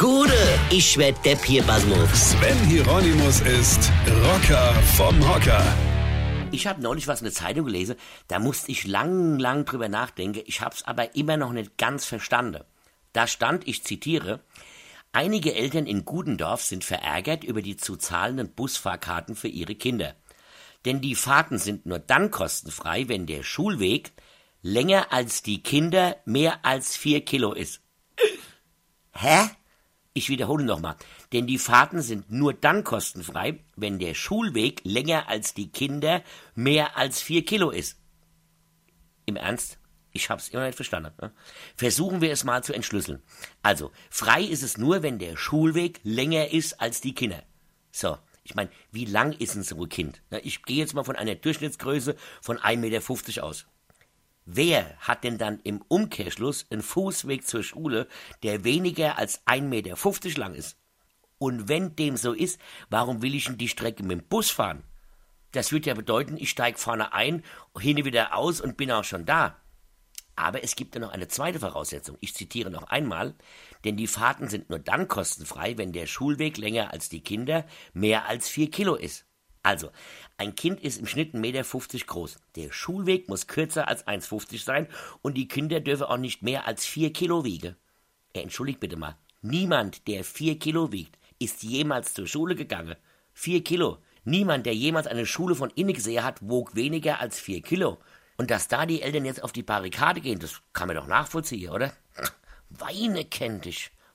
Gude, ich werd Depp hier, Basmus. Sven Hieronymus ist Rocker vom Hocker. Ich habe neulich was in der Zeitung gelesen, da musste ich lang, lang drüber nachdenken. Ich hab's aber immer noch nicht ganz verstanden. Da stand, ich zitiere, einige Eltern in Gudendorf sind verärgert über die zu zahlenden Busfahrkarten für ihre Kinder. Denn die Fahrten sind nur dann kostenfrei, wenn der Schulweg länger als die Kinder mehr als vier Kilo ist. Hä? Ich wiederhole nochmal. Denn die Fahrten sind nur dann kostenfrei, wenn der Schulweg länger als die Kinder mehr als vier Kilo ist. Im Ernst? Ich hab's immer nicht verstanden. Ne? Versuchen wir es mal zu entschlüsseln. Also, frei ist es nur, wenn der Schulweg länger ist als die Kinder. So, ich meine, wie lang ist ein so ein Kind? Ich gehe jetzt mal von einer Durchschnittsgröße von 1,50 Meter aus. Wer hat denn dann im Umkehrschluss einen Fußweg zur Schule, der weniger als 1,50 Meter lang ist? Und wenn dem so ist, warum will ich denn die Strecke mit dem Bus fahren? Das würde ja bedeuten, ich steige vorne ein, hin wieder aus und bin auch schon da. Aber es gibt ja noch eine zweite Voraussetzung. Ich zitiere noch einmal, denn die Fahrten sind nur dann kostenfrei, wenn der Schulweg länger als die Kinder mehr als vier Kilo ist. Also, ein Kind ist im Schnitt 1,50 Meter groß. Der Schulweg muss kürzer als 1,50 sein und die Kinder dürfen auch nicht mehr als 4 Kilo wiegen. Äh, entschuldigt bitte mal. Niemand, der 4 Kilo wiegt, ist jemals zur Schule gegangen. 4 Kilo. Niemand, der jemals eine Schule von innen gesehen hat, wog weniger als 4 Kilo. Und dass da die Eltern jetzt auf die Barrikade gehen, das kann man doch nachvollziehen, oder? Weine kennt dich.